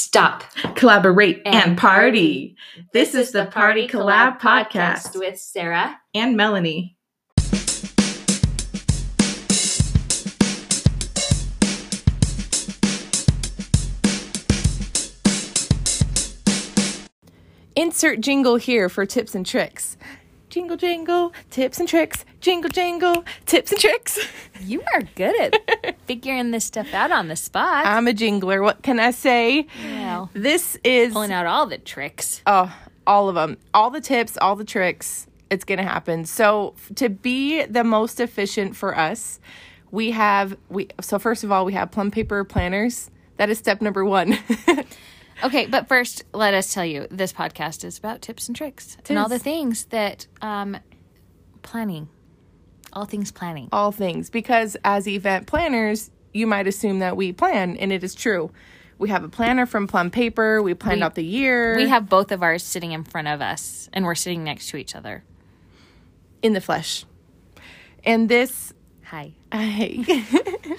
Stop. collaborate, and, And party. This, is the Party Collab podcast with Sarah. and Melanie. Insert jingle here for tips and tricks. Jingle, jingle, tips and tricks. Jingle, jingle, tips and tricks. You are good at figuring this stuff out on the spot. I'm a jingler. What can I say? Well, This is pulling out all the tricks. Oh, all of them. All the tips, all the tricks. It's going to happen. So, to be the most efficient for us, we have we so first of all, we have plum paper planners. That is step number 1. Okay, but first, let us tell you this podcast is about tips and tricks and all the things that um, planning, all things planning. all things because as event planners, you might assume that we plan and it is true. We have a planner from Plum Paper. We planned We- out the year We have both of ours sitting in front of us, and we're sitting next to each other. in the flesh. And this Hi. Hey.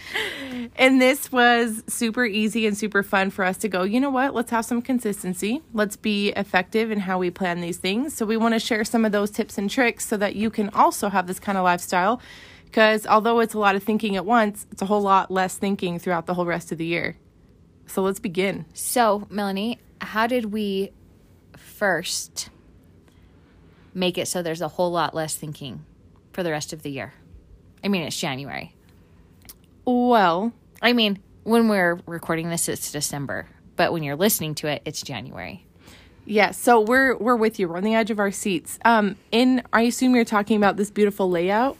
and this was super easy and super fun for us to go, you know what? Let's have some consistency. Let's be effective in how we plan these things. So, we want to share some of those tips and tricks so that you can also have this kind of lifestyle. Because although it's a lot of thinking at once, it's a whole lot less thinking throughout the whole rest of the year. So, let's begin. So, Melanie, how did we first make it so there's a whole lot less thinking for the rest of the year? I mean, it's January. Well, I mean, when we're recording this, it's December, but when you're listening to it, it's January. Yeah, so we're we're with you. We're on the edge of our seats. Um, in I assume you're talking about this beautiful layout.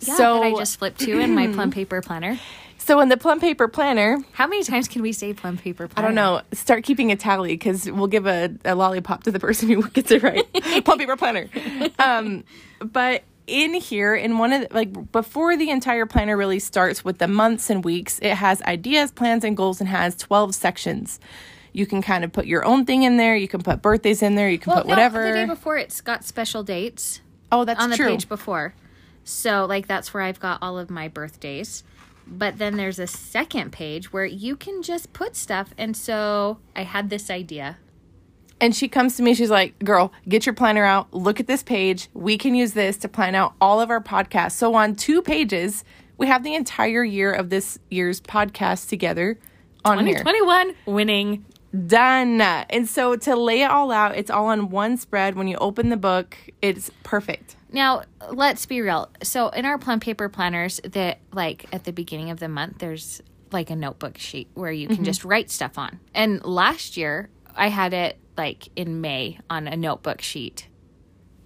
Yeah, so that I just flipped to in my plum paper planner. so in the plum paper planner, How many times can we say plum paper I don't know. Start keeping a tally because we'll give a, a lollipop to the person who gets it right. plum paper planner. Um, but in here, in one of the, like before the entire planner really starts with the months and weeks, it has ideas, plans, and goals, and has twelve sections. You can kind of put your own thing in there. You can put birthdays in there. You can Well, put no, whatever. the day before, it's got special dates. oh, that's on the true. page before. So, like, that's where I've got all of my birthdays. But then there's a second page where you can just put stuff. And so I had this idea. And she comes to me, she's like, Girl, get your planner out. Look at this page. We can use this to plan out all of our podcasts. So on two pages, we have the entire year of this year's podcast together on here. 2021 winning. Done. And so to lay it all out, it's all on one spread. When you open the book, it's perfect. Now, let's be real. So, in our plum paper planners, that like at the beginning of the month, there's like a notebook sheet where you can mm-hmm. just write stuff on. And last year, I had it like in May on a notebook sheet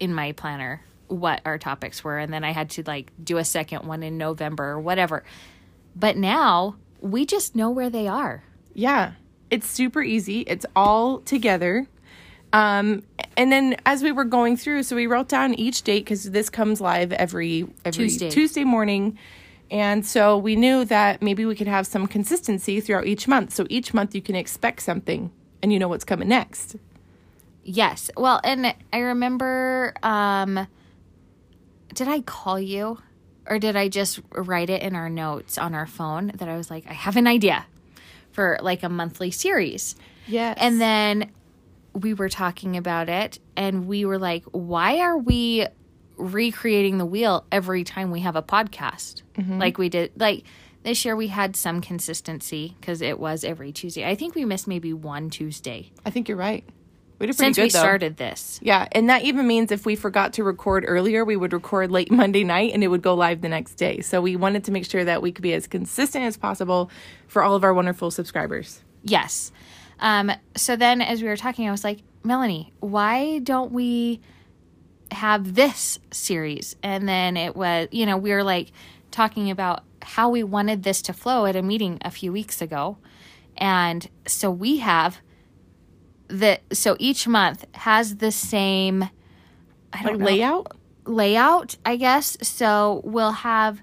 in my planner what our topics were and then I had to like do a second one in November or whatever. But now we just know where they are. Yeah, it's super easy. It's all together. Um, and then as we were going through, so we wrote down each date because this comes live every every Tuesday. Tuesday morning, and so we knew that maybe we could have some consistency throughout each month. So each month you can expect something, and you know what's coming next. Yes. Well, and I remember um did I call you or did I just write it in our notes on our phone that I was like I have an idea for like a monthly series. Yes, And then we were talking about it and we were like why are we recreating the wheel every time we have a podcast? Like we did like this year we had some consistency because it was every Tuesday. I think we missed maybe one Tuesday I think you're right. We did pretty since good we though. started this. Yeah, and that even means if we forgot to record earlier, we would record late Monday night and it would go live the next day. So we wanted to make sure that we could be as consistent as possible for all of our wonderful subscribers. Yes. Um, so then as we were talking, I was like, Melanie, why don't we have this series? And then it was, you know, we were like talking about how we wanted this to flow at a meeting a few weeks ago. And so we have the, so each month has the same, I don't Like know, layout? layout, I guess. So we'll have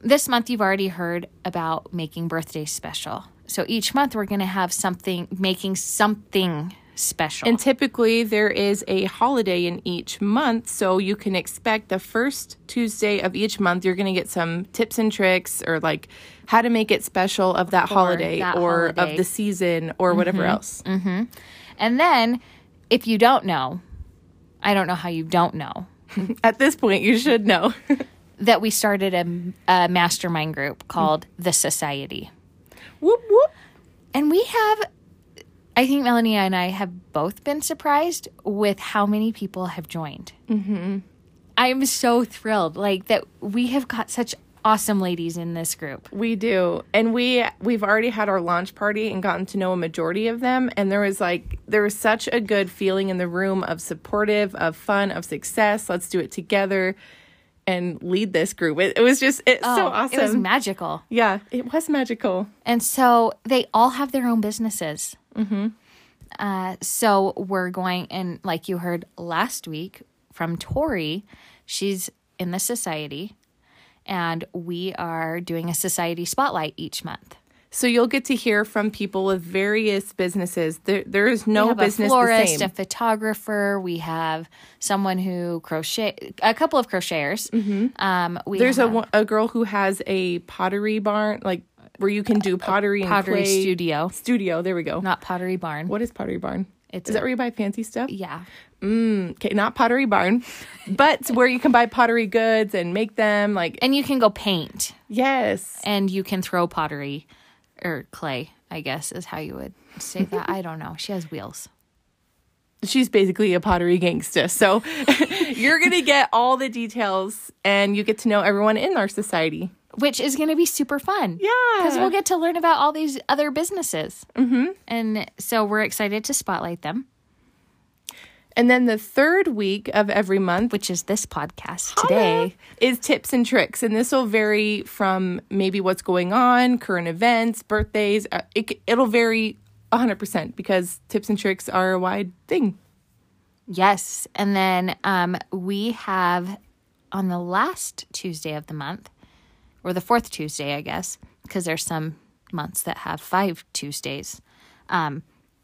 this month you've already heard about making birthday special. So each month we're going to have something making something special. And typically there is a holiday in each month, so you can expect the first Tuesday of each month you're going to get some tips and tricks or like how to make it special of that holiday that or holiday. of the season or whatever mm-hmm. else. Mm-hmm. and then if you don't know, I don't know how you don't know At this point, you should know. that we started a, a mastermind group called mm. the Society. whoop whoop. And we have, I think Melanie and I have both been surprised with how many people have joined. Mm-hmm. I'm so thrilled, like that we have got such awesome ladies in this group. We do. And we we've already had our launch party and gotten to know a majority of them and there was like there was such a good feeling in the room of supportive, of fun, of success. Let's do it together and lead this group. It, it was just it's so Oh, awesome. It was magical. yeah, it was magical. And so they all have their own businesses. Mm-hmm. Uh, so we're going, and like you heard last week from Tori, she's in the society, and we are doing a society spotlight each month. So you'll get to hear from people with various businesses. There there is we no have business a florist, the same. a photographer. We have someone who crochet, a couple of crocheters. Um, we There's a have one- a girl who has a pottery barn like where you can do pottery and pottery clay studio, Studio, there we go. not pottery barn. What is Pottery Barn? It's is that where you buy fancy stuff? Yeah, mm, Okay, not Pottery Barn, but where you can buy pottery goods and make them. Like and you can go paint. yes, and you can throw pottery or clay, I guess is how you would say that. I don't know. She has wheels. she's basically a pottery gangsta. So you're gonna get all the details, and you get to know everyone in our society. Which is going to be super fun. Yeah. Because we'll get to learn about all these other businesses. Mm-hmm. And so we're excited to spotlight them, And then the third week of every month which is this podcast today. is tips and tricks, and this will vary from maybe what's going on, current events, birthdays. Uh, it, it'll vary 100% because tips and tricks are a wide thing. Yes. And then um, we have on the last Tuesday of the month, or the fourth Tuesday, I guess, because there's some months that have five Tuesdays. Um,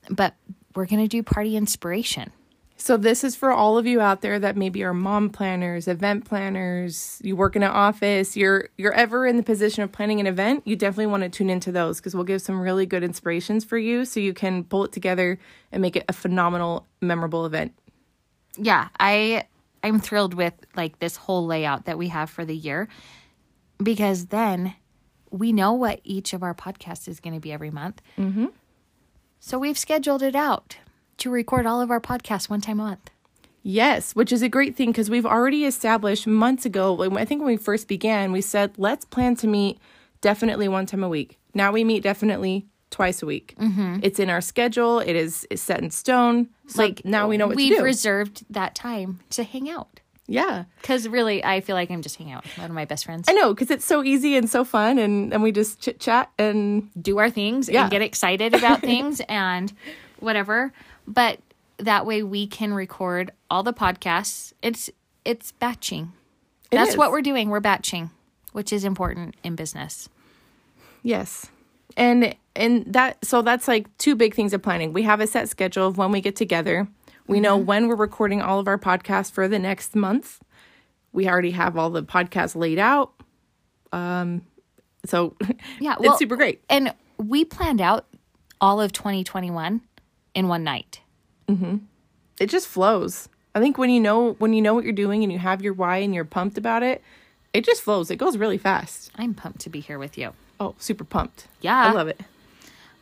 but we're going to do party inspiration. So this is for all of you out there that maybe are mom planners, event planners, you work in an office, you're you're ever in the position of planning an event, you definitely want to tune into those because we'll give some really good inspirations for you so you can pull it together and make it a phenomenal, memorable event. yeah i i'm thrilled with like this whole layout that we have for the year because then we know what each of our podcasts is going to be every month mm-hmm. so we've scheduled it out to record all of our podcasts one time a month Yes, which is a great thing because we've already established months ago. I think when we first began, we said let's plan to meet definitely one time a week. Now we meet definitely twice a week. Mm-hmm. It's in our schedule. It is it's set in stone. So like now we know what we've to do. reserved that time to hang out yeah, because really i feel like i'm just hanging out with one of my best friends I know because it's so easy and so fun, and and we just chit chat and do our things Yeah. and get excited about things and whatever but that way we can record all the podcasts it's it's batching It that's is. what we're doing we're batching which is important in business Yes. And and that so that's like two big things of planning. We have a set schedule of when we get together. We know when we're recording all of our podcasts for the next month. We already have all the podcasts laid out. Um so yeah it's super great. and we planned out all of 2021 in one night Mm-hmm. It just flows. I think when you know when you know what you're doing and you have your why and you're pumped about it, it just flows. It goes really fast. i'm pumped to be here with you Oh, super pumped. Yeah. I love it.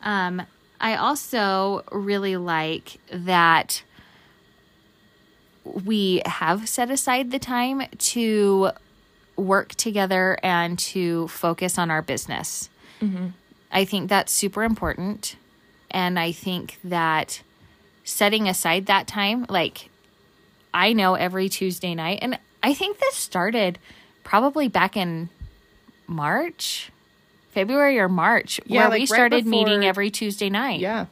Um, I also really like that we have set aside the time to work together and to focus on our business. Mm-hmm. I think that's super important. And I think that setting aside that time, like I know every Tuesday night, and I think this started probably back in March, February or March, Yeah, where like we right started meeting every Tuesday night Yeah.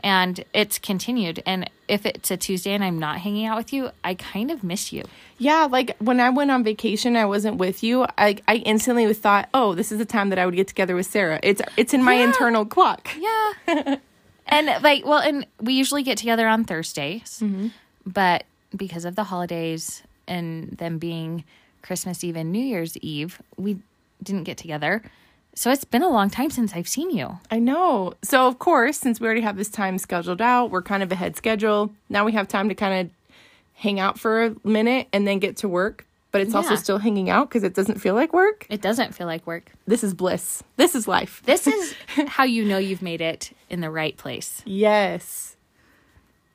and it's continued. And if it's a Tuesday and I'm not hanging out with you, I kind of miss you. Yeah, like when I went on vacation, I wasn't with you. I I instantly thought, oh, this is the time that I would get together with Sarah. It's it's in my Yeah. internal clock. Yeah. and like, well, and we usually get together on Thursdays, mm-hmm. but because of the holidays and them being Christmas Eve and New Year's Eve, we didn't get together. So it's been a long time since I've seen you. I know. So, of course, since we already have this time scheduled out, we're kind of ahead schedule. Now we have time to kind of hang out for a minute and then get to work. But it's also still hanging out because it doesn't feel like work. It doesn't feel like work. This is bliss. This is life. This is how you know you've made it in the right place. Yes.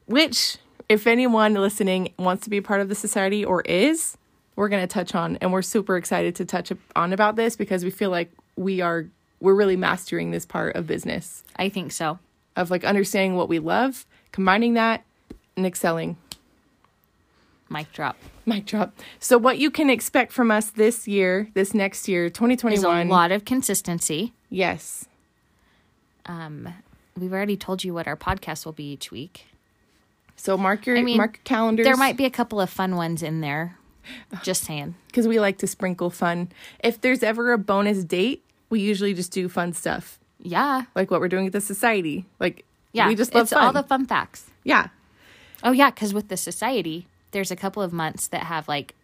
Which, if anyone listening wants to be part of the society or is, we're going to touch on. And we're super excited to touch on about this because we feel like we are, we're really mastering this part of business I think so. of like understanding what we love, combining that, and excelling. Mic drop. Mic drop. So, what you can expect from us this year, this next year, There's 2021. a lot of consistency. Yes. Um, we've already told you what our podcast will be each week. So, mark your, I mean, mark your calendars. There might be a couple of fun ones in there. Just saying. because we like to sprinkle fun. If there's ever a bonus date, we usually just do fun stuff, Yeah. like what we're doing at the society. Like, Yeah. we just love it's fun. all the fun facts. yeah, Oh yeah, because with the society, there's a couple of months that have like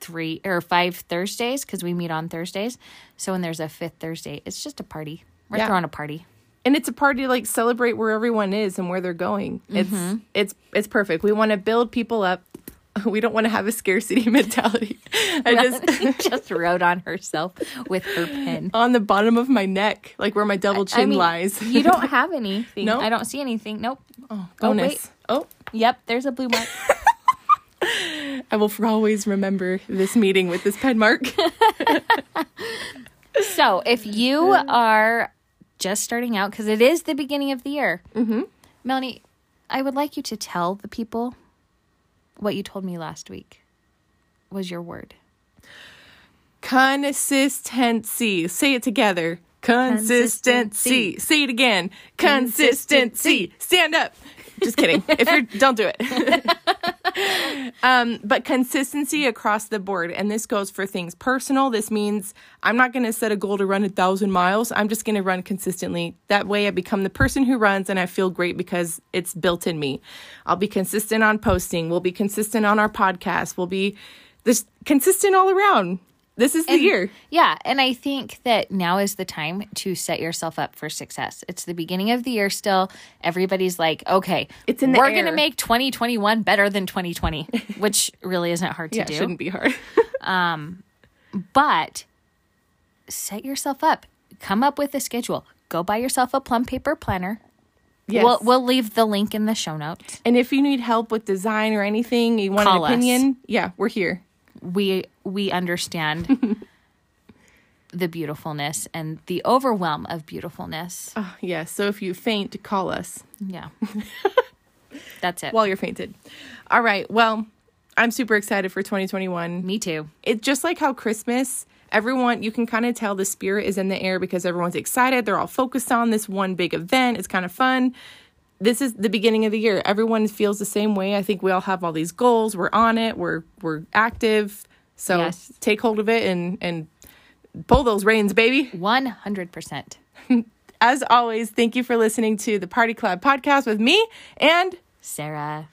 three or five Thursdays because we meet on Thursdays. So when there's a fifth Thursday, it's just a party. We're Yeah. throwing a party. and it's a party to like celebrate where everyone is and where they're going. It's Mm-hmm. it's it's perfect. We want to build people up. We don't want to have a scarcity mentality. I just just wrote on herself with her pen. on the bottom of my neck, like where my double chin I mean, lies. you don't have anything. No? I don't see anything. Nope. oh, Oh, bonus. wait. oh, Yep, there's a blue mark. I will for always remember this meeting with this pen mark. so if you are just starting out, because it is the beginning of the year, mm-hmm. Melanie, I would like you to tell the people what you told me last week was your word. Consistency. Say it together. Consistency. Consistency. Say it again. Consistency. Stand up. Just kidding. if you're, don't do it. um, but consistency across the board, and this goes for things personal. This means I'm not going to set a goal to run a thousand miles. I'm just going to run consistently. That way, I become the person who runs, and I feel great because it's built in me. I'll be consistent on posting. We'll be consistent on our podcast. We'll be this consistent all around. This is the And- year. Yeah, and I think that now is the time to set yourself up for success. It's the beginning of the year still. Everybody's like, okay, It's in the we're going to make 2021 better than 2020, which really isn't hard to Yeah, it do. shouldn't be hard. Um, but set yourself up. Come up with a schedule. Go buy yourself a plum paper planner. yes. We'll, we'll leave the link in the show notes. and if you need help with design or anything, you want Call an opinion, yeah, we're here. We we understand the beautifulness and the overwhelm of beautifulness. Oh, yeah. So if you faint, call us Yeah. That's it. while you're fainted. All right. Well, I'm super excited for 2021. Me too. It's just like how Christmas, everyone, you can kind of tell the spirit is in the air because everyone's excited. They're all focused on this one big event. It's kind of fun. This is the beginning of the year. Everyone feels the same way. I think we all have all these goals. We're on it. We're we're active. So Yes. take hold of it and and pull those reins, baby. 100%. As always, thank you for listening to the Party Collab podcast with me and Sarah.